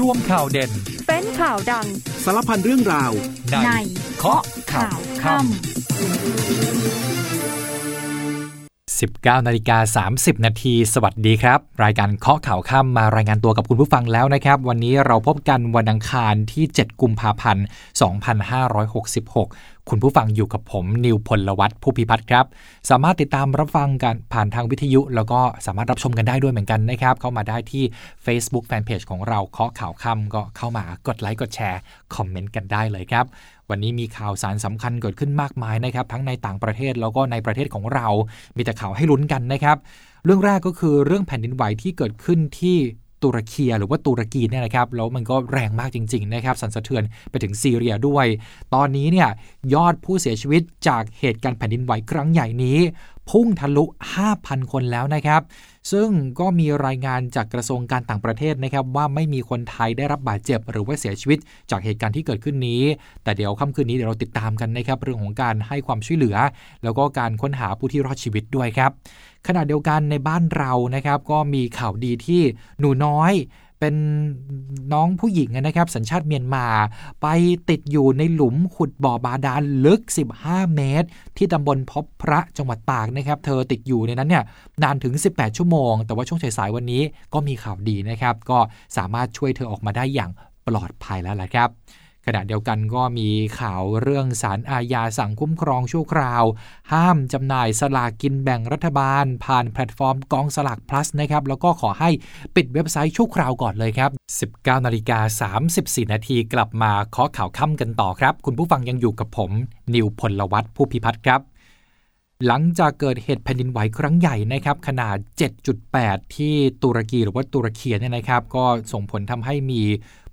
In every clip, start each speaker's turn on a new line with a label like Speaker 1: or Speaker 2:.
Speaker 1: ร่วมข่าวเด่น
Speaker 2: เป็นข่าวดัง
Speaker 3: สารพันเรื่องราว
Speaker 1: ในเคาะข่าวค่ำ19นาฬิกา30 นาที สวัสดีครับ รายการเคาะข่าวค่ำมารายงานตัวกับคุณผู้ฟังแล้วนะครับ วันนี้เราพบกันวันอังคารที่ 7 กุมภาพันธ์ 2566 คุณผู้ฟังอยู่กับผมนิวพลวัตผู้พิพัฒน์ครับ สามารถติดตามรับฟังกันผ่านทางวิทยุ แล้วก็สามารถรับชมกันได้ด้วยเหมือนกันนะครับ เข้ามาได้ที่ Facebook Fanpage ของเราเคาะข่าวค่ำก็เข้ามากดไลค์กดแชร์คอมเมนต์กันได้เลยครับ วันนี้มีข่าวสารสำคัญเกิดขึ้นมากมายนะครับ ทั้งในต่างประเทศแล้วก็ในประเทศของเรา มีแต่ข่าวให้ลุ้นกันนะครับ เรื่องแรกก็คือเรื่องแผ่นดินไหวที่เกิดขึ้นที่ ตุรกีหรือว่าตุรกีเนี่ยนะครับแล้วมันก็แรงมากจริงๆนะครับสั่นสะเทือนไปถึงซีเรียด้วย ตอนนี้เนี่ยยอดผู้เสียชีวิตจากเหตุการณ์แผ่นดินไหวครั้งใหญ่นี้ พุ่งทะลุ 5,000 คนแล้วนะครับ ซึ่งก็มีรายงานจากกระทรวงการต่างประเทศนะครับ ว่าไม่มีคนไทยได้รับบาดเจ็บ หรือว่าเสียชีวิตจากเหตุการณ์ที่เกิดขึ้นนี้ แต่เดี๋ยวค่ำคืนนี้เดี๋ยวเราติดตามกันนะครับเรื่องของการให้ความช่วยเหลือ แล้วก็การค้นหาผู้ที่รอดชีวิตด้วยครับขณะเดียวกันในบ้านเรานะครับ ก็มีข่าวดีที่หนูน้อย เป็นน้องผู้หญิงนะครับ สัญชาติเมียนมา ไปติดอยู่ในหลุมขุดบ่อบาดาลลึก 15 เมตร ที่ตำบลพบพระจังหวัดตากนะครับ เธอติดอยู่ในนั้นเนี่ยนานถึง 18 ชั่วโมง แต่ว่าช่วงสายๆวันนี้ก็มีข่าวดีนะครับ ก็สามารถช่วยเธอออกมาได้อย่างปลอดภัยแล้วแหละครับ ขณะเดียวกันก็มีข่าวเรื่องสารอาญาสั่งคุ้มครองชั่วคราว ห้ามจำหน่ายสลากกินแบ่งรัฐบาล ผ่านแพลตฟอร์มกองสลาก plus นะครับ แล้วก็ขอให้ปิดเว็บไซต์ชั่วคราวก่อนเลยครับ 19นาฬิกา34 นาทีกลับมาขอข่าวค่ำกันต่อครับ คุณผู้ฟังยังอยู่กับผม นิวพลวัตผู้พิพัฒน์ครับ หลังจากเกิดเหตุแผ่นดินไหวครั้งใหญ่นะครับขนาด 7.8 ที่ตุรกีหรือว่าตุรเคียเนี่ยนะครับ ก็ส่งผลทำให้มี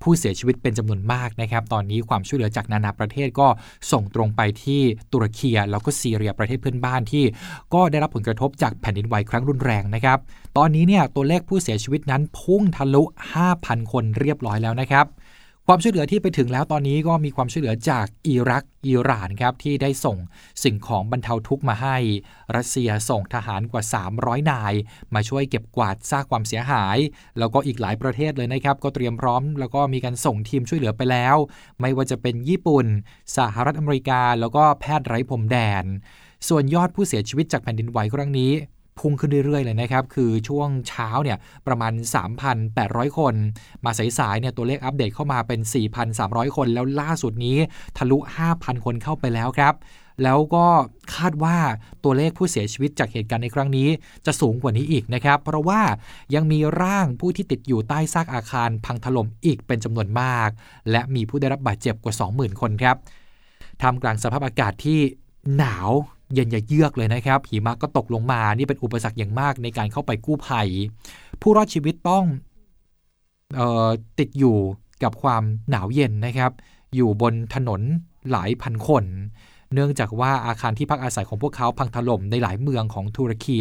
Speaker 1: ผู้เสียชีวิตเป็นจำนวนมากนะครับ ตอนนี้ความช่วยเหลือจากนานาประเทศก็ส่งตรงไปที่ตุรเคียแล้วก็ซีเรียประเทศเพื่อนบ้านที่ ก็ได้รับผลกระทบจากแผ่นดินไหวครั้งรุนแรงนะครับ ตอนนี้เนี่ยตัวเลขผู้เสียชีวิตนั้นพุ่งทะลุ 5,000 คนเรียบร้อยแล้วนะครับ ความช่วยเหลือที่ไปถึงแล้วตอนนี้ก็มีความช่วยเหลือจากอิรักอิหร่านครับที่ได้ส่งสิ่งของบรรเทาทุกข์มาให้ รัสเซียส่งทหารกว่า 300 นาย มาช่วยเก็บกวาดซากความเสียหาย แล้วก็อีกหลายประเทศเลยนะครับ ก็เตรียมพร้อม แล้วก็มีการส่งทีมช่วยเหลือไปแล้ว ไม่ว่าจะเป็นญี่ปุ่น สหรัฐอเมริกา แล้วก็แพทย์ไร้พรมแดน ส่วนยอดผู้เสียชีวิตจากแผ่นดินไหวครั้งนี้ พุ่งขึ้นเรื่อยๆ เลยนะครับ คือช่วงเช้าเนี่ยประมาณ 3,800 คน มาสายๆเนี่ยตัวเลขอัปเดตเข้ามาเป็น 4,300 คน แล้วล่าสุดนี้ทะลุ 5,000 คนเข้าไปแล้วครับแล้วก็คาดว่าตัวเลขผู้เสียชีวิตจากเหตุการณ์ในครั้งนี้ จะสูงกว่านี้อีกนะครับ เพราะว่ายังมีร่างผู้ที่ติดอยู่ใต้ซากอาคารพังถล่มอีกเป็นจำนวนมาก และมีผู้ได้รับบาดเจ็บกว่า 20,000 คนครับท่ามกลางสภาพอากาศที่หนาว เย็นอย่าเยือกเลยนะครับ หิมะก็ตกลงมา นี่เป็นอุปสรรคอย่างมากในการเข้าไปกู้ภัย ผู้รอดชีวิตต้องออติดอยู่กับความหนาวเย็นนะครับ อยู่บนถนนหลายพันคน เนื่องจากว่าอาคารที่พักอาศัยของพวกเขาพังถล่มในหลายเมืองของตุรกี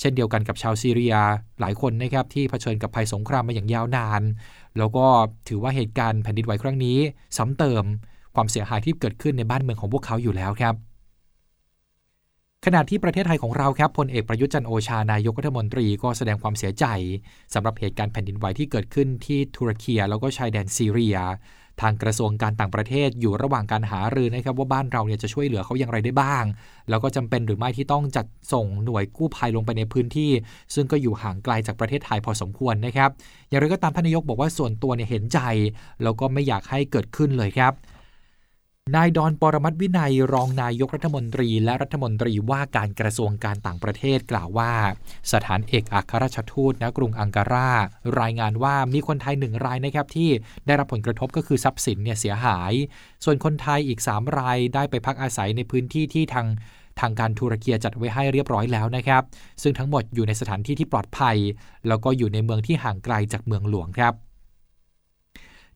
Speaker 1: เช่นเดียวกันกับชาวซีเรียหลายคนนะครับที่เผชิญกับภัยสงครามมาอย่างยาวนาน แล้วก็ถือว่าเหตุการณ์แผ่นดินไหวครั้งนี้ซ้ำเติมความเสียหายที่เกิดขึ้นในบ้านเมืองของพวกเขาอยู่แล้วครับ ขณะที่ประเทศไทยของเราครับพลเอกประยุทธ์จันโอชานายกรัฐมนตรีก็แสดงความเสียใจสำหรับเหตุการณ์แผ่นดินไหวที่เกิดขึ้นที่ตุรกีแล้วก็ชายแดนซีเรีย ทางกระทรวงการต่างประเทศอยู่ระหว่างการหารือนะครับว่าบ้านเราเนี่ยจะช่วยเหลือเขาอย่างไรได้บ้าง แล้วก็จำเป็นหรือไม่ที่ต้องจัดส่งหน่วยกู้ภัยลงไปในพื้นที่ ซึ่งก็อยู่ห่างไกลจากประเทศไทยพอสมควรนะครับ อย่างไรก็ตามท่านนายกบอกว่าส่วนตัวเนี่ยเห็นใจ แล้วก็ไม่อยากให้เกิดขึ้นเลยครับ นายดอนปรมัตถวินัยรองนายกรัฐมนตรี และรัฐมนตรีว่าการกระทรวงการต่างประเทศกล่าวว่า สถานเอกอัครราชทูตณกรุงอังการารายงานว่ามีคนไทยหนึ่งรายนะครับที่ได้รับผลกระทบก็คือทรัพย์สินเนี่ยเสียหาย ส่วนคนไทยอีก 3 รายได้ไปพักอาศัยในพื้นที่ที่ทางทางการตุรกีจัดไว้ให้เรียบร้อยแล้วนะครับ ซึ่งทั้งหมดอยู่ในสถานที่ที่ปลอดภัย แล้วก็อยู่ในเมืองที่ห่างไกลจากเมืองหลวงครับ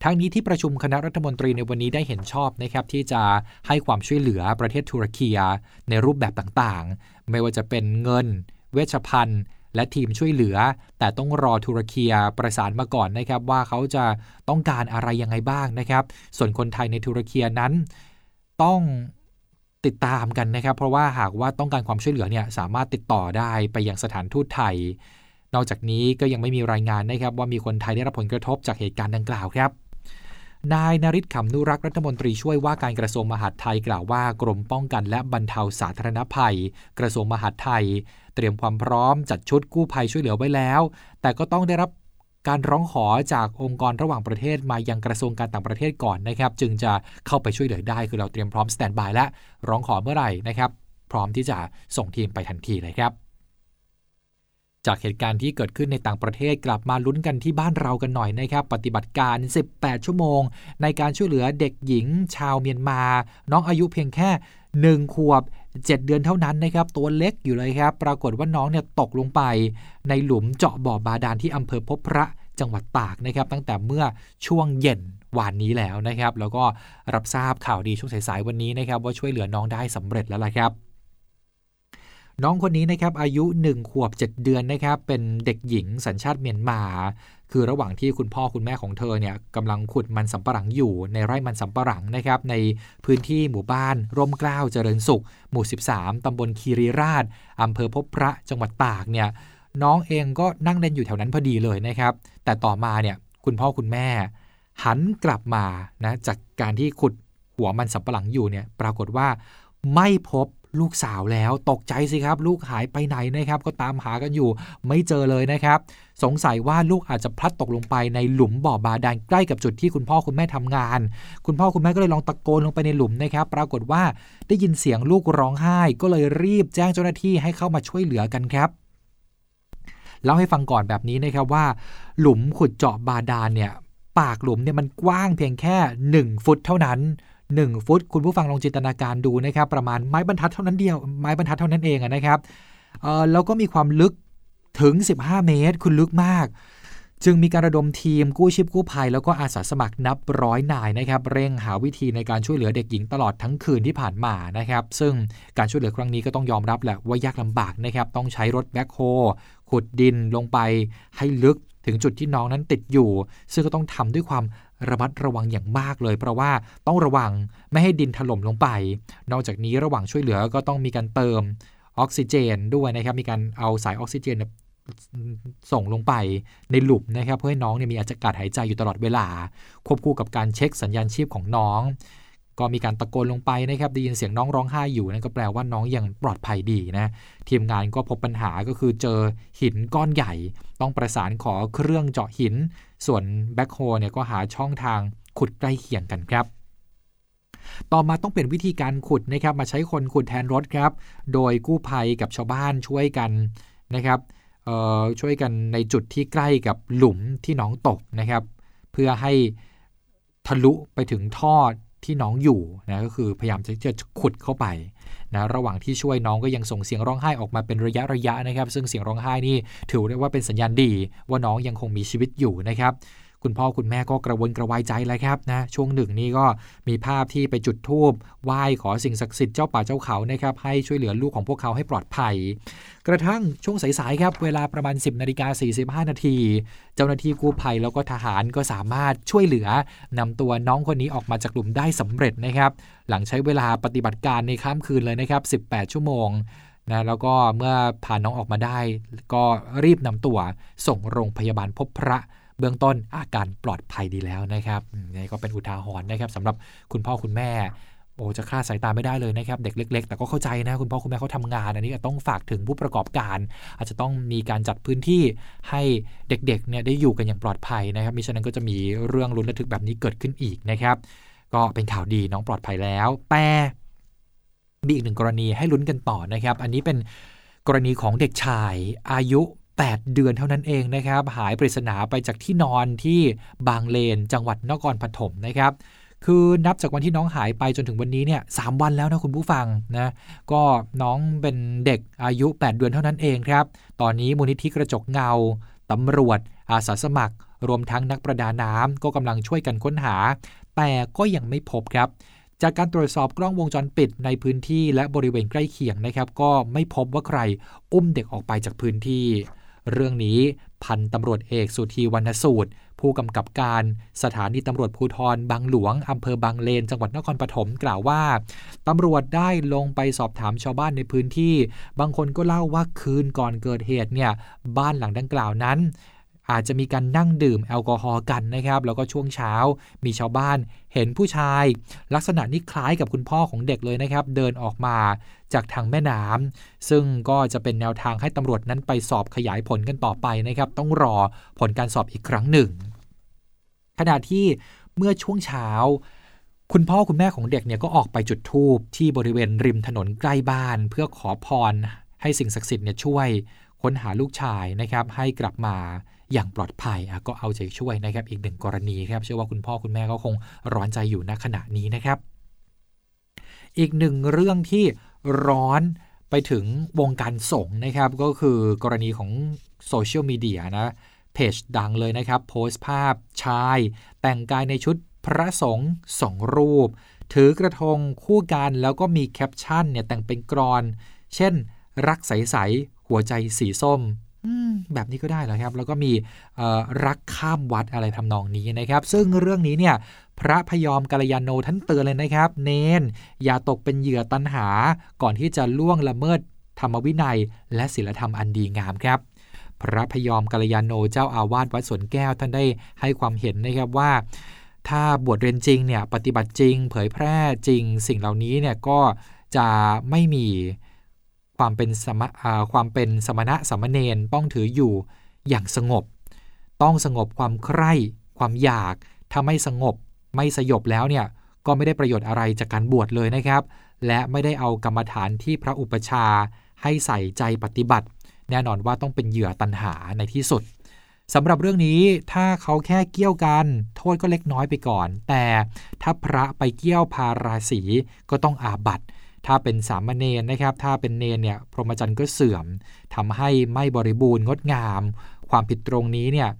Speaker 1: ทั้งนี้ที่ประชุมคณะรัฐมนตรีในวันนี้ได้เห็นชอบนะครับที่จะให้ความช่วยเหลือประเทศตุรกีในรูปแบบต่างๆ ไม่ว่าจะเป็นเงิน เวชภัณฑ์และทีมช่วยเหลือ แต่ต้องรอตุรกีประสานมาก่อนนะครับ ว่าเขาจะต้องการอะไรยังไงบ้างนะครับ ส่วนคนไทยในตุรกีนั้น ต้องติดตามกันนะครับ เพราะว่าหากว่าต้องการความช่วยเหลือเนี่ยสามารถติดต่อได้ไปยังสถานทูตไทย นอกจากนี้ก็ยังไม่มีรายงานนะครับ ว่ามีคนไทยได้รับผลกระทบจากเหตุการณ์ดังกล่าวครับ นายนริศขำนุรักษ์รัฐมนตรีช่วยว่าการกระทรวงมหาดไทยกล่าวว่ากรมป้องกันและบรรเทาสาธารณภัย กระทรวงมหาดไทย เตรียมความพร้อมจัดชุดกู้ภัยช่วยเหลือไว้แล้ว แต่ก็ต้องได้รับการร้องขอจากองค์กรระหว่างประเทศมายังกระทรวงการต่างประเทศก่อนนะครับ จึงจะเข้าไปช่วยเหลือได้คือเราเตรียมพร้อมสแตนบายและร้องขอเมื่อไหร่นะครับ พร้อมที่จะส่งทีมไปทันทีเลยครับ จากเหตุการณ์ที่เกิดขึ้นในต่างประเทศกลับมาลุ้นกันที่บ้านเรากันหน่อยนะครับ ปฏิบัติการ 18 ชั่วโมง ในการช่วยเหลือเด็กหญิง ชาวเมียนมา น้องอายุเพียงแค่ 1 ขวบ 7 เดือนเท่านั้นนะครับ ตัวเล็กอยู่เลยครับ ปรากฏว่าน้องเนี่ยตกลงไป ในหลุมเจาะบ่อบาดาลที่อำเภอพบพระจังหวัดตากนะครับ ตั้งแต่เมื่อช่วงเย็นวานนี้แล้วนะครับ แล้วก็รับทราบข่าวดีช่วงสายๆวันนี้นะครับ ว่าช่วยเหลือน้องได้สำเร็จแล้วล่ะครับ น้องคนนี้นะครับอายุ 1 ขวบ 7 เดือนนะครับเป็นเด็กหญิงสัญชาติเมียนมา คือระหว่างที่คุณพ่อคุณแม่ของเธอเนี่ยกำลังขุดมันสำปะหลังอยู่ในไร่มันสำปะหลังนะครับในพื้นที่หมู่บ้าน ร่มเกล้าเจริญสุข หมู่ 13ตำบลคีรีราชอำเภอพบพระจังหวัดตากเนี่ยน้องเองก็นั่งเล่นอยู่แถวนั้นพอดีเลยนะครับ แต่ต่อมาเนี่ยคุณพ่อคุณแม่ หันกลับมานะจากการที่ขุดหัวมันสำปะหลังอยู่เนี่ยปรากฏว่าไม่พบ ลูกสาวแล้วตกใจสิครับ ลูกหายไปไหนนะครับ ก็ตามหากันอยู่ ไม่เจอเลยนะครับ สงสัยว่าลูกอาจจะพลัดตกลงไปในหลุมบ่อบาดาลใกล้กับจุดที่คุณพ่อคุณแม่ทำงาน คุณพ่อคุณแม่ก็เลยลองตะโกนลงไปในหลุมนะครับ ปรากฏว่าได้ยินเสียงลูกร้องไห้ ก็เลยรีบแจ้งเจ้าหน้าที่ให้เข้ามาช่วยเหลือกันครับเล่าให้ฟังก่อนแบบนี้นะครับว่า หลุมขุดเจาะบาดาลเนี่ยปากหลุมเนี่ยมันกว้างเพียงแค่ 1 ฟุตเท่านั้น 1 ฟุต คุณผู้ฟังลองจินตนาการดูนะครับ ประมาณไม้บรรทัดเท่านั้นเดียว ไม้บรรทัดเท่านั้นเองนะครับเออแล้วก็มีความลึกถึง 15 เมตร คุณลึกมาก จึงมีการระดมทีมกู้ชีพกู้ภัย แล้วก็อาสาสมัครนับร้อยนายนะครับ เร่งหาวิธีในการช่วยเหลือเด็กหญิงตลอดทั้งคืนที่ผ่านมานะครับ ซึ่งการช่วยเหลือครั้งนี้ก็ต้องยอมรับแหละว่ายากลำบากนะครับ ต้องใช้รถแบ็คโฮขุดดินลงไปให้ลึกถึงจุดที่น้องนั้นติดอยู่ ซึ่งก็ต้องทำด้วยความ ระมัดระวังอย่างมากเลย เพราะว่าต้องระวังไม่ให้ดินถล่มลงไป นอกจากนี้ระหว่างช่วยเหลือก็ต้องมีการเติมออกซิเจนด้วยนะครับ มีการเอาสายออกซิเจนส่งลงไปในหลุมนะครับ เพื่อให้น้องเนี่ยมีอากาศหายใจอยู่ตลอดเวลา ควบคู่กับการเช็คสัญญาณชีพของน้อง ก็มีการตะโกนลงไปนะครับได้ยินเสียงน้องร้องไห้อยู่นั่นก็แปลว่าน้องยังปลอดภัยดีนะทีมงานก็พบปัญหาก็คือเจอหินก้อนใหญ่ ต้องประสานขอเครื่องเจาะหิน ส่วนแบ็คโฮเนี่ยก็หาช่องทางขุดใกล้เคียงกันครับ ต่อมาต้องเป็นวิธีการขุดนะครับมาใช้คนขุดแทนรถครับ โดยกู้ภัยกับชาวบ้านช่วยกันนะครับช่วยกันในจุดที่ใกล้กับหลุมที่น้องตกนะครับ เพื่อให้ทะลุไปถึงท่อ ที่น้องอยู่นะก็คือพยายามจะขุดเข้าไปนะระหว่างที่ช่วยน้องก็ยังส่งเสียงร้องไห้ออกมาเป็นระยะระยะนะครับ ซึ่งเสียงร้องไห้นี่ถือได้ว่าเป็นสัญญาณดีว่าน้องยังคงมีชีวิตอยู่นะครับ คุณพ่อคุณแม่ก็กระวนกระวายใจแล้วครับนะช่วงหนึ่งนี้ก็มีภาพที่ไปจุดธูปไหว้ขอสิ่งศักดิ์สิทธิ์เจ้าป่าเจ้าเขานะครับให้ช่วยเหลือลูกของพวกเขาให้ปลอดภัย กระทั่งช่วงสายๆครับเวลาประมาณ 10นาฬิกา45 นาที เจ้าหน้าที่กู้ภัยแล้วก็ทหารก็สามารถช่วยเหลือนำตัวน้องคนนี้ออกมาจากหลุมได้สำเร็จนะครับ หลังใช้เวลาปฏิบัติการในข้ามคืนเลยนะครับ 18 ชั่วโมงนะแล้วก็เมื่อพาน้องออกมาได้ ก็รีบนำตัวส่งโรงพยาบาลพบพระ เบื้องต้นอาการปลอดภัยดีแล้วนะครับนี่ก็เป็นอุทาหรณ์นะครับสำหรับคุณพ่อคุณแม่โอ้จะคลาดสายตาไม่ได้เลยนะครับ เด็กเล็ก ๆ แต่ก็เข้าใจนะ คุณพ่อคุณแม่เขาทำงาน อันนี้ต้องฝากถึงผู้ประกอบการ อาจจะต้องมีการจัดพื้นที่ให้เด็กๆเนี่ยได้อยู่กันอย่างปลอดภัยนะครับมิฉะนั้นก็จะมีเรื่องรุนระทึกแบบนี้เกิดขึ้นอีกนะครับ ก็เป็นข่าวดีน้องปลอดภัยแล้ว แต่มีอีกหนึ่งกรณีให้ลุ้นกันต่อนะครับ อันนี้เป็นกรณีของเด็กชายอายุ 8 เดือนเท่านั้นเองนะครับ หายปริศนาไปจากที่นอนที่บางเลน จังหวัดนครปฐมนะครับ คือนับจากวันที่น้องหายไปจนถึงวันนี้เนี่ยสวันแล้วนะคุณผู้ฟังนะก็น้องเป็นเด็กอายุ 8 เดือนเท่านั้นเองครับ ตอนนี้มูลนิธิกระจกเงาตำรวจ อาสาสมัคร รวมทั้งนักประดาน้ำก็กำลังช่วยกันค้นหา แต่ก็ยังไม่พบครับจากการตรวจสอบกล้องวงจรปิดในพื้นที่และบริเวณใกล้เคียงนะครับ ก็ไม่พบว่าใครอุ้มเด็กออกไปจากพื้นที่ เรื่องนี้พันตำรวจเอกสุธีวรรณสูตร ผู้กำกับการสถานีตำรวจภูธรบางหลวงอำเภอบางเลน จังหวัดนครปฐมกล่าวว่าตำรวจได้ลงไปสอบถามชาวบ้านในพื้นที่ บางคนก็เล่าว่าคืนก่อนเกิดเหตุเนี่ยบ้านหลังดังกล่าวนั้น อาจจะมีการนั่งดื่มแอลกอฮอล์กันนะครับ แล้วก็ช่วงเช้ามีชาวบ้านเห็นผู้ชาย ลักษณะนี้คล้ายกับคุณพ่อของเด็กเลยนะครับ เดินออกมาจากทางแม่น้ำซึ่งก็จะเป็นแนวทางให้ตำรวจนั้นไปสอบขยายผลกันต่อไปนะครับ ต้องรอผลการสอบอีกครั้งหนึ่ง ขณะที่เมื่อช่วงเช้าคุณพ่อคุณแม่ของเด็กเนี่ยก็ออกไปจุดธูปที่บริเวณริมถนนใกล้บ้าน เพื่อขอพรให้สิ่งศักดิ์สิทธิ์เนี่ยช่วยค้นหาลูกชายนะครับให้กลับมา อย่างปลอดภัยก็เอาใจช่วยนะครับอีกหนึ่งกรณีครับเชื่อว่าคุณพ่อคุณแม่ก็คงร้อนใจอยู่ณขณะนี้นะครับ อีกหนึ่งเรื่องที่ร้อนไปถึงวงการสงฆ์นะครับ ก็คือกรณีของโซเชียลมีเดียนะเพจดังเลยนะครับ โพสต์ภาพชาย แต่งกายในชุดพระสงฆ์สองรูป ถือกระทงคู่กันแล้วก็มีแคปชั่นเนี่ยแต่งเป็นกลอน เช่น รักใส ๆ หัวใจสีส้ม แบบนี้ก็ได้เหรอครับ แล้วก็มีรักข้ามวัดอะไรทำนองนี้นะครับ ซึ่งเรื่องนี้เนี่ยพระพยอมกัลยาโนท่านเตือนเลยนะครับ เนน อย่าตกเป็นเหยื่อตันหา ก่อนที่จะล่วงละเมิดธรรมวินัย และศีลธรรมอันดีงามครับ พระพยอมกัลยาโนเจ้าอาวาสวัดสวนแก้วท่านได้ให้ความเห็นนะครับว่า ถ้าบวชเรียนจริงเนี่ยปฏิบัติจริง เผยแพร่จริง สิ่งเหล่านี้เนี่ยก็จะไม่มี ความเป็นสมความเป็นสมณะสมณเณรต้องถืออยู่อย่างสงบ ต้องสงบความใคร่ความอยาก ถ้าไม่สงบไม่สยบแล้วเนี่ยก็ไม่ได้ประโยชน์อะไรจากการบวชเลยนะครับ และไม่ได้เอากรรมฐานที่พระอุปชาให้ใส่ใจปฏิบัติ แน่นอนว่าต้องเป็นเหยื่อตันหาในที่สุดสำหรับเรื่องนี้ถ้าเขาแค่เกี่ยวกัน โทษก็เล็กน้อยไปก่อน แต่ถ้าพระไปเกี่ยวพาราศีก็ต้องอาบัติ ถ้าเป็นสามเณรนะครับ ถ้าเป็นเนรเนี่ยพรหมจรรย์ก็เสื่อมทำให้ไม่บริบูรณ์งดงาม ความผิดตรงนี้เนี่ย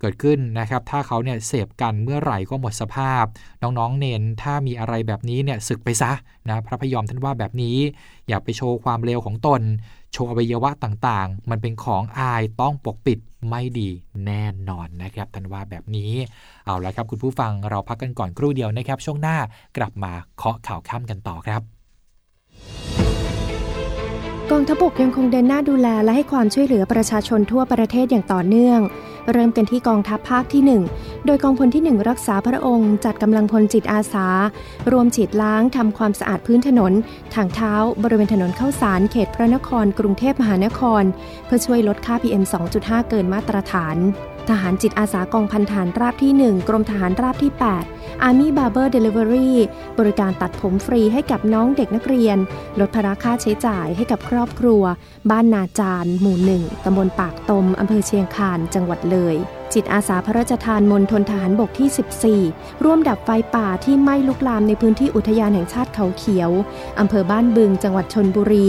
Speaker 1: เกิดขึ้นนะครับ ถ้าเขาเนี่ยเสพกันเมื่อไหร่ก็หมดสภาพ น้องๆเนนถ้ามีอะไรแบบนี้เนี่ยศึกไปซะนะพระพยอมท่านว่าแบบนี้ อย่าไปโชว์ความเลวของตน โชว์อวัยวะต่างๆ มันเป็นของอายต้องปกปิดไม่ดีแน่นอนนะครับท่านว่าแบบนี้เอาละครับคุณผู้ฟังเราพักกันก่อนครู่เดียวนะครับ ช่วงหน้ากลับมาเคาะข่าวค่ำกันต่อครับ
Speaker 2: กองทัพบกยังคงเดินหน้าดูแลและให้ความช่วยเหลือประชาชนทั่วประเทศอย่างต่อเนื่อง เริ่มกันที่กองทัพภาคที่ 1 โดยกองพลที่ 1 รักษาพระองค์ จัดกำลังพลจิตอาสา รวมฉีดล้างทำความสะอาดพื้นถนน ทางเท้า บริเวณถนนเข้าสารเขตพระนคร กรุงเทพมหานคร เพื่อช่วยลดค่า PM 2.5 เกินมาตรฐาน ทหารจิตอาสากองพันฐานราบที่ 1 กรมทหารราบที่ 8 Army Barber Delivery บริการตัดผมฟรีให้กับน้องเด็กนักเรียน ลดภาระค่าใช้จ่ายให้กับครอบครัว บ้านนาจารหมู่หนึ่งตำบลปากตมอำเภอเชียงคานจังหวัดเลย จิตอาสาพระราชทานมณฑลทหารบกที่ 14 ร่วมดับไฟป่าที่ไหม้ลุกลามในพื้นที่อุทยานแห่งชาติเขาเขียวอำเภอบ้านบึงจังหวัดชนบุรี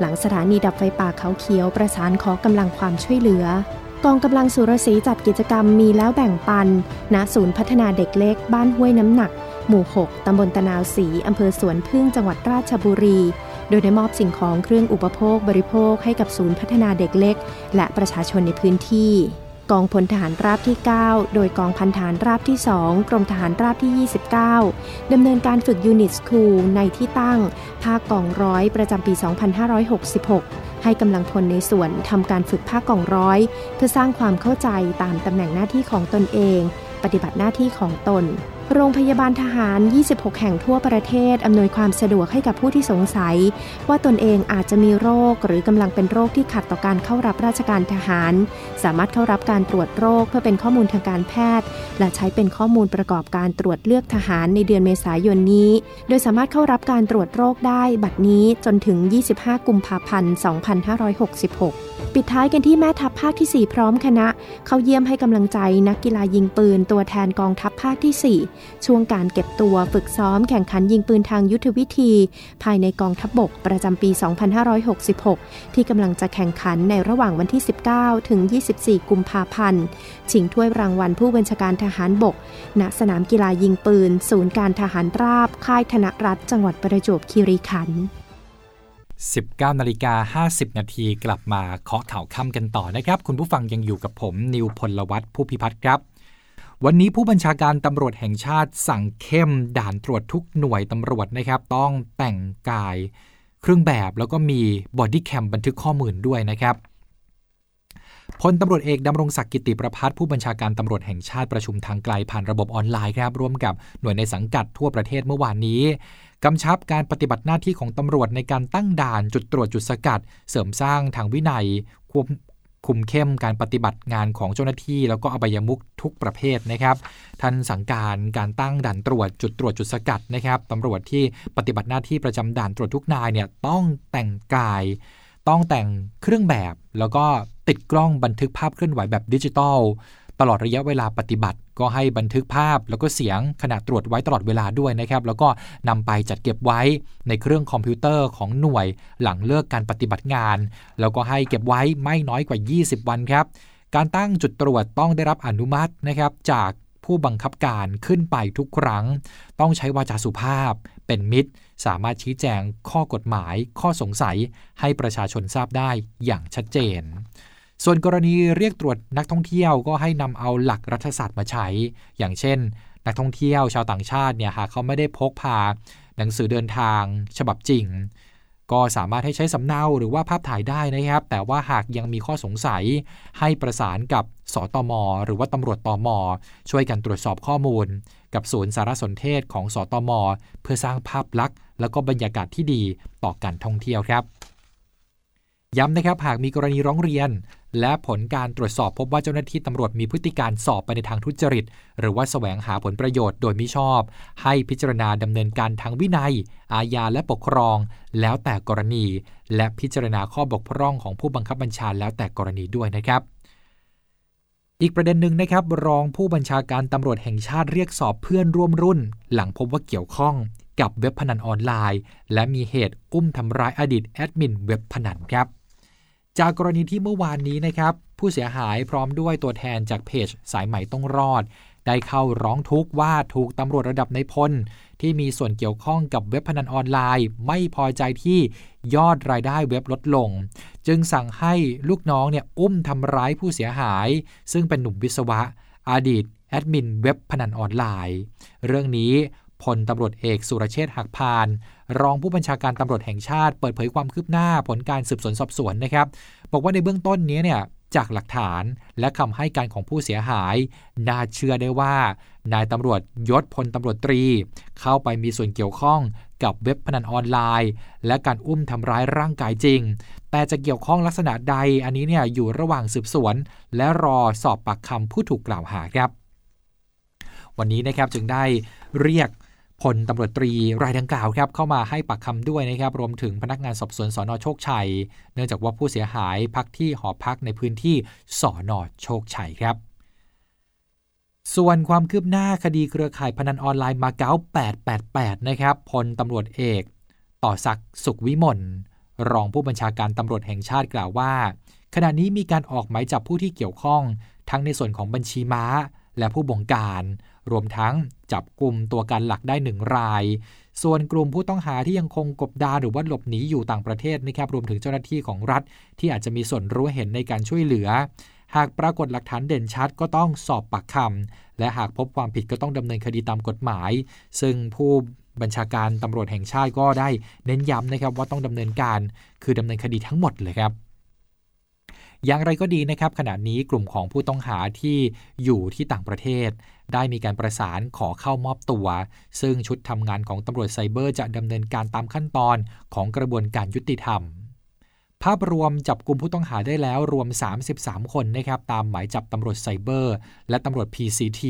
Speaker 2: หลังสถานีดับไฟป่าเขาเขียวประสานขอกำลังความช่วยเหลือ กองกำลังสุรศรีจัดกิจกรรมมีแล้วแบ่งปัน ณ ศูนย์พัฒนาเด็กเล็กบ้านห้วยน้ำหนัก หมู่ 6 ตำบลตะนาวศรีอำเภอสวนพึ่งจังหวัดราชบุรี โดยได้มอบสิ่งของเครื่องอุปโภคบริโภคให้กับศูนย์พัฒนาเด็กเล็ก และประชาชนในพื้นที่กองพลทหารราบที่ 9 โดยกองพันฐานราบที่ 2 กรมทหารราบที่ 29 ดำเนินการฝึกยูนิตสคูลในที่ตั้ง ภาคกองร้อยประจำปี 2566 ให้กำลังพลในส่วนทำการฝึกภาคกองร้อย เพื่อสร้างความเข้าใจตามตำแหน่งหน้าที่ของตนเอง ปฏิบัติหน้าที่ของตน โรงพยาบาลทหาร 26 แห่งทั่วประเทศ อำนวยความสะดวกให้กับผู้ที่สงสัย ว่าตนเองอาจจะมีโรค หรือกำลังเป็นโรคที่ขัดต่อการเข้ารับราชการทหาร สามารถเข้ารับการตรวจโรคเพื่อเป็นข้อมูลทางการแพทย์ และใช้เป็นข้อมูลประกอบการตรวจเลือกทหารในเดือนเมษายนนี้ โดยสามารถเข้ารับการตรวจโรคได้บัดนี้จนถึง 25 กุมภาพันธ์ 2566 ปิดท้ายกันที่แม่ทัพภาคที่ 4 พร้อมคณะ เข้าเยี่ยมให้กำลังใจนักกีฬายิงปืนตัวแทนกองทัพภาคที่ 4 ช่วงการเก็บตัวฝึกซ้อมแข่งขันยิงปืนทางยุทธวิธี ภายในกองทัพบบกประจำปี 2566 ที่กำลังจะแข่งขันในระหว่างวันที่ 19 ถึง 24 กุมภาพันธ์ ชิงถ้วยรางวัลผู้บัญชาการทหารบก ณ สนามกีฬายิงปืน ศูนย์การทหารราบ ค่ายธนรัฐจังหวัดประจวบคีรีขันธ์
Speaker 1: 19นาฬิกา50 นาทีกลับมาเคาะข่าวค่ำกันต่อนะครับ คุณผู้ฟังยังอยู่กับผมนิวพลวัตผู้พิพัฒน์ครับ วันนี้ผู้บัญชาการตำรวจแห่งชาติสั่งเข้มด่านตรวจทุกหน่วยตำรวจนะครับ ต้องแต่งกาย เครื่องแบบแล้วก็มีบอดี้แคมบันทึกข้อมูลด้วยนะครับพลตำรวจเอกดำรงศักดิ์กิติประพัฒผู้บัญชาการตำรวจแห่งชาติประชุมทางไกลผ่านระบบออนไลน์ครับร่วมกับหน่วยในสังกัดทั่วประเทศเมื่อวานนี้ กำชับการปฏิบัติหน้าที่ของตำรวจในการตั้งด่านจุดตรวจจุดสกัด เสริมสร้างทางวินัยควบคุมเข้มการปฏิบัติงานของเจ้าหน้าที่ แล้วก็อบายมุกทุกประเภทนะครับท่านสั่งการการตั้งด่านตรวจจุดตรวจจุดสกัดนะครับตำรวจที่ปฏิบัติหน้าที่ประจำด่านตรวจทุกนายเนี่ยต้องแต่งกาย ต้องแต่งเครื่องแบบ แล้วก็ติดกล้องบันทึกภาพเคลื่อนไหวแบบดิจิทัล ตลอดระยะเวลาปฏิบัติ ก็ให้บันทึกภาพแล้วก็เสียงขณะตรวจไว้ตลอดเวลาด้วยนะครับ แล้วก็นำไปจัดเก็บไว้ในเครื่องคอมพิวเตอร์ของหน่วย หลังเลิกการปฏิบัติงาน แล้วก็ให้เก็บไว้ไม่น้อยกว่า 20 วันครับ การตั้งจุดตรวจต้องได้รับอนุมัตินะครับ จากผู้บังคับการขึ้นไปทุกครั้ง ต้องใช้วาจาสุภาพ เป็นมิตร สามารถชี้แจงข้อกฎหมาย ข้อสงสัยให้ประชาชนทราบได้อย่างชัดเจน ส่วนกรณีเรียกตรวจนักท่องเที่ยวก็ให้นำเอาหลักรัฐศาสตร์มาใช้ อย่างเช่น นักท่องเที่ยวชาวต่างชาติเนี่ยหากเขาไม่ได้พกพา หนังสือเดินทาง ฉบับจริง ก็สามารถให้ใช้สำเนาหรือว่าภาพถ่ายได้นะครับ แต่ว่าหากยังมีข้อสงสัย ให้ประสานกับสตม หรือว่าตำรวจตม ช่วยกันตรวจสอบข้อมูล กับศูนย์สารสนเทศของสตม เพื่อสร้างภาพลักษณ์ แล้วก็บรรยากาศที่ดีต่อการท่องเที่ยวครับ ย้ำนะครับหากมีกรณีร้องเรียน และผลการตรวจสอบพบว่าเจ้าหน้าที่ตำรวจมีพฤติการสอบไปในทางทุจริต หรือว่าแสวงหาผลประโยชน์โดยมิชอบ ให้พิจารณาดำเนินการทางวินัย อาญาและปกครอง แล้วแต่กรณี และพิจารณาข้อบกพร่องของผู้บังคับบัญชาแล้วแต่กรณีด้วยนะครับอีกประเด็นหนึ่งนะครับ รองผู้บัญชาการตำรวจแห่งชาติเรียกสอบเพื่อนร่วมรุ่น หลังพบว่าเกี่ยวข้องกับเว็บพนันออนไลน์ และมีเหตุอุ้มทำร้ายอดีตแอดมินเว็บพนันครับ จากกรณีที่เมื่อวานนี้นะครับ ผู้เสียหายพร้อมด้วยตัวแทนจากเพจสายใหม่ต้องรอด ได้เข้าร้องทุกข์ว่าถูกตำรวจระดับในพล ที่มีส่วนเกี่ยวข้องกับเว็บพนันออนไลน์ ไม่พอใจที่ยอดรายได้เว็บลดลง จึงสั่งให้ลูกน้องเนี่ยอุ้มทำร้ายผู้เสียหาย ซึ่งเป็นหนุ่มวิศวะ อดีตแอดมินเว็บพนันออนไลน์ เรื่องนี้พลตำรวจเอกสุรเชษฐ์หักพาน รองผู้บัญชาการตำรวจแห่งชาติ เปิดเผยความคืบหน้าผลการสืบสวนสอบสวนนะครับ บอกว่าในเบื้องต้นนี้เนี่ยจากหลักฐานและคำให้การของผู้เสียหาย น่าเชื่อได้ว่า นายตำรวจยศพลตำรวจตรี เข้าไปมีส่วนเกี่ยวข้องกับเว็บพนันออนไลน์ และการอุ้มทำร้ายร่างกายจริง แต่จะเกี่ยวข้องลักษณะใดอันนี้เนี่ยอยู่ระหว่างสืบสวน และรอสอบปากคำผู้ถูกกล่าวหาครับ วันนี้นะครับจึงได้เรียก พลตำรวจตรีรายดังกล่าวครับเข้ามาให้ปากคำด้วยนะครับรวมถึงพนักงานสอบสวนสอนอโชคชัย เนื่องจากว่าผู้เสียหายพักที่หอพักในพื้นที่สอนอโชคชัยครับส่วนความคืบหน้าคดีเครือข่ายพนันออนไลน์มาเก๊า888 นะครับพลตำรวจเอก ต่อศักดิ์สุขวิมลรองผู้บัญชาการตำรวจแห่งชาติกล่าวว่า ขณะนี้มีการออกหมายจับผู้ที่เกี่ยวข้อง ทั้งในส่วนของบัญชีม้า และผู้บงการ รวมทั้งจับกลุ่มตัวการหลักได้หนึ่งราย ส่วนกลุ่มผู้ต้องหาที่ยังคงกบดานหรือว่าหลบหนีอยู่ต่างประเทศนะครับรวมถึงเจ้าหน้าที่ของรัฐ ที่อาจจะมีส่วนรู้เห็นในการช่วยเหลือ หากปรากฏหลักฐานเด่นชัดก็ต้องสอบปากคำและหากพบความผิดก็ต้องดำเนินคดีตามกฎหมาย ซึ่งผู้บัญชาการตำรวจแห่งชาติก็ได้เน้นย้ำนะครับว่าต้องดำเนินการคือดำเนินคดีทั้งหมดเลยครับ อย่างไรก็ดีนะครับขณะนี้กลุ่มของผู้ต้องหาที่อยู่ที่ต่างประเทศ ได้มีการประสานขอเข้ามอบตัว ซึ่งชุดทำงานของตำรวจไซเบอร์จะดำเนินการตามขั้นตอนของกระบวนการยุติธรรม ภาพรวมจับกลุ่มผู้ต้องหาได้แล้วรวม 33 คนนะครับตามหมายจับตำรวจไซเบอร์ และตำรวจ PCT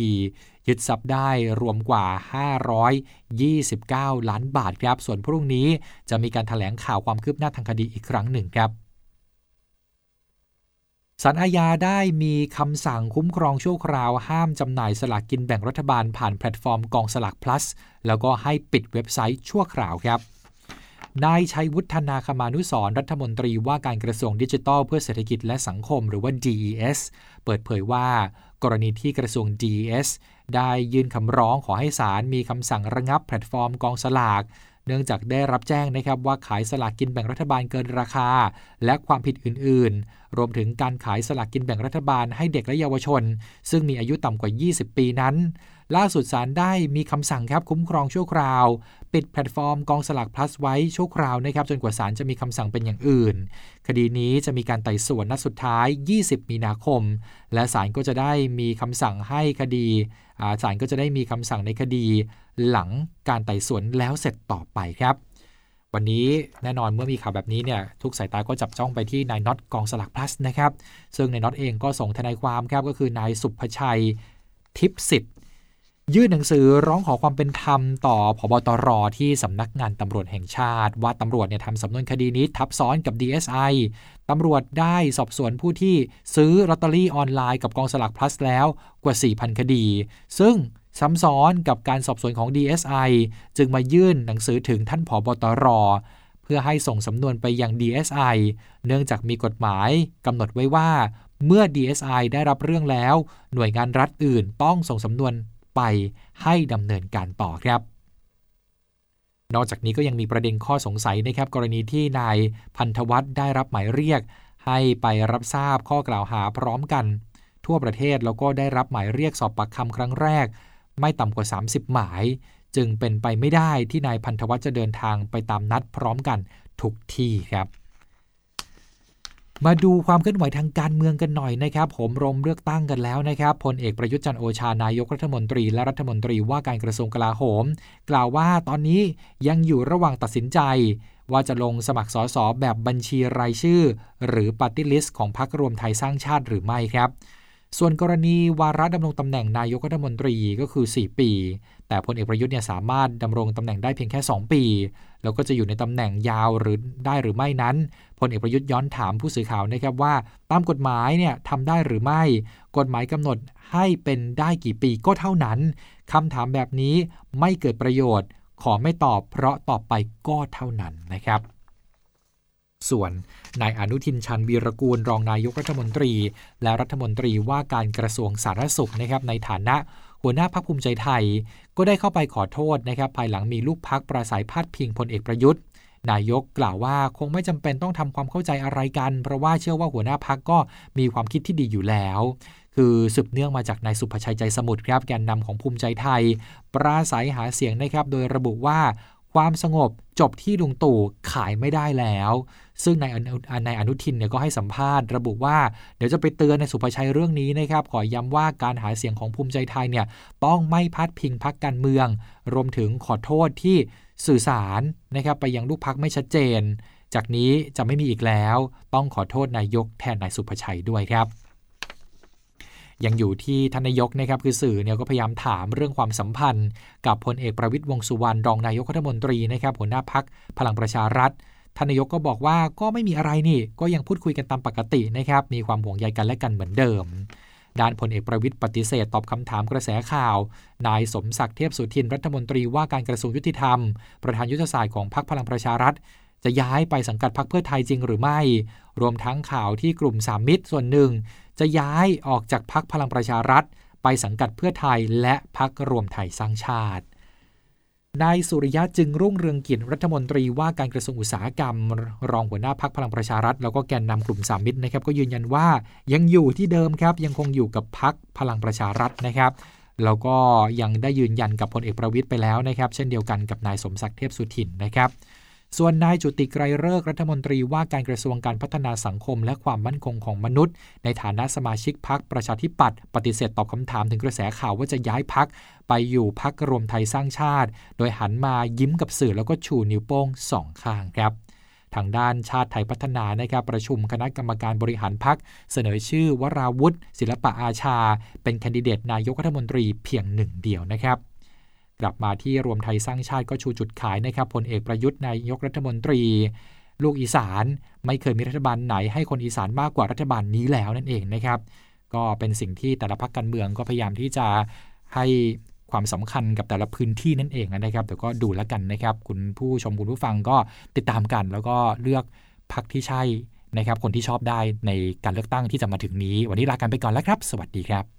Speaker 1: ยึดทรัพย์ได้รวมกว่า 529 ล้านบาทครับ ส่วนพรุ่งนี้จะมีการถแถลงข่าวความคืบหน้าทางคดีอีกครั้งหนึ่งครับ สารอาญาได้มีคำสั่งคุ้มครองชั่วคราวห้ามจำหน่ายสลากกินแบ่งรัฐบาลผ่านแพลตฟอร์มกองสลาก plus แล้วก็ให้ปิดเว็บไซต์ชั่วคราวครับ นายชัยวุฒิ ธนาคมานุสรณ์รัฐมนตรีว่าการกระทรวงดิจิทัลเพื่อเศรษฐกิจและสังคมหรือว่า DES เปิดเผยว่ากรณีที่กระทรวง DES ได้ยื่นคำร้องขอให้ศาลมีคำสั่งระงับแพลตฟอร์มกองสลากเนื่องจากได้รับแจ้งนะครับว่าขายสลากกินแบ่งรัฐบาลเกินราคา และความผิดอื่นๆ รวมถึงการขายสลากกินแบ่งรัฐบาลให้เด็กและเยาวชน ซึ่งมีอายุต่ำกว่า 20 ปีนั้น ล่าสุดศาลได้มีคำสั่งครับคุ้มครองชั่วคราว ปิดแพลตฟอร์มกองสลากพลัสไว้ชั่วคราวนะครับจนกว่าศาลจะมีคำสั่งเป็นอย่างอื่น คดีนี้จะมีการไต่สวนนัดสุดท้าย 20 มีนาคม และศาลก็จะได้มีคำสั่งให้คดีศาลก็จะได้มีคำสั่งในคดี หลังการไต่สวนแล้วเสร็จต่อไปครับ วันนี้แน่นอนเมื่อมีข่าวแบบนี้เนี่ยทุกสายตาก็จับจ้องไปที่นายน็อตกองสลากพลัสนะครับ ซึ่งนายน็อตเองก็ส่งทนายความครับก็คือนายสุภชัยทิพสิทธิ์ยื่นหนังสือร้องขอความเป็นธรรมต่อพบตรที่สำนักงานตำรวจแห่งชาติ ว่าตำรวจเนี่ยทำสำนวนคดีนี้ทับซ้อนกับ DSI ตำรวจได้สอบสวนผู้ที่ซื้อลอตเตอรี่ออนไลน์กับกองสลากพลัสแล้วกว่า 4,000 คดี ซึ่ง ซ้ำซ้อนกับการสอบสวนของ DSI จึงมายื่นหนังสือถึงท่านผอบตร เพื่อให้ส่งสำนวนไปยัง DSI เนื่องจากมีกฎหมายกำหนดไว้ว่า เมื่อ DSI ได้รับเรื่องแล้ว หน่วยงานรัฐอื่นต้องส่งสำนวนไปให้ดำเนินการต่อครับ นอกจากนี้ก็ยังมีประเด็นข้อสงสัยนะครับ กรณีที่นายพันธวัฒน์ได้รับหมายเรียก ให้ไปรับทราบข้อกล่าวหาพร้อมกัน ทั่วประเทศแล้วก็ได้รับหมายเรียกสอบปากคำครั้งแรก ไม่ต่ำกว่า 30 หมาย จึงเป็นไปไม่ได้ที่นายพันธวัฒน์จะเดินทางไปตามนัดพร้อมกันทุกที่ครับมาดูความเคลื่อนไหวทางการเมืองกันหน่อยนะครับ โหมโรงเลือกตั้งกันแล้วนะครับพลเอกประยุทธ์จันทร์โอชานายกรัฐมนตรี และรัฐมนตรีว่าการกระทรวงกลาโหม กล่าวว่าตอนนี้ยังอยู่ระหว่างตัดสินใจ ว่าจะลงสมัครสสแบบบัญชีรายชื่อ หรือ party list ของพรรครวมไทยสร้างชาติหรือไม่ครับ ส่วนกรณีวาระดำรงตำแหน่งนายกรัฐมนตรีก็คือ 4 ปี แต่พลเอกประยุทธ์เนี่ยสามารถดำรงตำแหน่งได้เพียงแค่ 2 ปี แล้วก็จะอยู่ในตำแหน่งยาวหรือได้หรือไม่นั้นพลเอกประยุทธ์ย้อนถามผู้สื่อข่าวนะครับว่า ตามกฎหมายเนี่ยทำได้หรือไม่ กฎหมายกำหนดให้เป็นได้กี่ปีก็เท่านั้นคำถามแบบนี้ไม่เกิดประโยชน์ ขอไม่ตอบเพราะตอบไปก็เท่านั้นนะครับ ส่วนนายอนุทินชันวีรกูลรองนายกรัฐมนตรี และรัฐมนตรีว่าการกระทรวงสาธารณสุขนะครับในฐานะหัวหน้าพักภูมิใจไทย ก็ได้เข้าไปขอโทษนะครับภายหลังมีลูกพักประสัยพาดพิงพลเอกประยุทธ์นายกกล่าวว่าคงไม่จำเป็นต้องทำความเข้าใจอะไรกัน เพราะว่าเชื่อว่าหัวหน้าพักก็มีความคิดที่ดีอยู่แล้ว คือสืบเนื่องมาจากนายสุภชัยใจสมุทรครับแกนนำของภูมิใจไทย ปราศัยหาเสียงนะครับ โดยระบุว่า ความสงบจบที่ลุงตู่ขายไม่ได้แล้ว ซึ่งนายนายอนุทินเนี่ยก็ให้สัมภาษณ์ระบุว่า เดี๋ยวจะไปเตือนในสุภชัยเรื่องนี้นะครับ ขอย้ำว่าการหาเสียงของภูมิใจไทยเนี่ยต้องไม่พัดพิงพักการเมือง รวมถึงขอโทษที่สื่อสารนะครับไปยังลูกพักไม่ชัดเจน จากนี้จะไม่มีอีกแล้ว ต้องขอโทษนายกแทนนายสุภชัยด้วยครับ ยังอยู่ที่ทนายกนะครับคือสื่อเนี่ยก็พยายามถามเรื่องความสัมพันธ์ กับพลเอกประวิตยวงสุวรรณรองนายกรัฐมนตรีนะครับหัวหน้าพักพลังประชารัฐทนายกก็บอกว่าก็ไม่มีอะไรนี่ ก็ยังพูดคุยกันตามปกตินะครับ มีความห่วงใยกันและกันเหมือนเดิม ด้านพลเอกประวิตยปฏิเสธตอบคำถามกระแสข่าว นายสมศักดิ์เทพสุทินรัฐมนตรีว่าการกระทรวงยุติธรรม ประธานยุทธศาสตร์ของพรรคพลังประชารัฐ จะย้ายไปสังกัดพรรคเพื่อไทยจริงหรือไม่ รวมทั้งข่าวที่กลุ่มสามมิตรส่วนหนึ่ง จะย้ายออกจากพักพลังประชารัฐ ไปสังกัดเพื่อไทยและพักรวมไทยสร้างชาตินายสุริยะจึงรุ่งเรืองกิจรัฐมนตรีว่าการกระทรวงอุตสาหกรรม รองหัวหน้าพักพลังประชารัฐ แล้วก็แกนนำกลุ่มสามมิตรนะครับ ก็ยืนยันว่ายังอยู่ที่เดิมครับ ยังคงอยู่กับพักพลังประชารัฐนะครับ แล้วก็ยังได้ยืนยันกับพลเอกประวิทย์ไปแล้วนะครับ เช่นเดียวกันกับนายสมศักดิ์เทพสุทินนะครับ ส่วนนายจุติไกรเลิกรัฐมนตรีว่าการกระทรวงการพัฒนาสังคม และความมั่นคงของมนุษย์ ในฐานะสมาชิกพักประชาธิปัตย์ปฏิเสธตอบคำถามถึงกระแสข่าวว่าจะย้ายพักไปอยู่พักรวมไทยสร้างชาติ โดยหันมายิ้มกับสื่อแล้วก็ชูนิ้วโป้งสองข้างครับทางด้านชาติไทยพัฒนานะครับประชุมคณะกรรมการบริหารพักเสนอชื่อวราวุธศิลปะอาชา เป็นแคนดิเดตนายกรัฐมนตรีเพียงหนึ่งเดียวนะครับ กลับมาที่รวมไทยสร้างชาติก็ชูจุดขายนะครับพลเอกประยุทธ์นายกรัฐมนตรี ลูกอีสานไม่เคยมีรัฐบาลไหนให้คนอีสานมากกว่ารัฐบาลนี้แล้วนั่นเองนะครับ ก็เป็นสิ่งที่แต่ละพักการเมืองก็พยายามที่จะให้ความสำคัญกับแต่ละพื้นที่นั่นเองนะครับแต่ก็ดูแล้วกันนะครับ คุณผู้ชมคุณผู้ฟังก็ติดตามกัน แล้วก็เลือกพักที่ใช่นะครับ คนที่ชอบได้ในการเลือกตั้งที่จะมาถึงนี้ วันนี้ลากันไปก่อนแล้วครับ สวัสดีครับ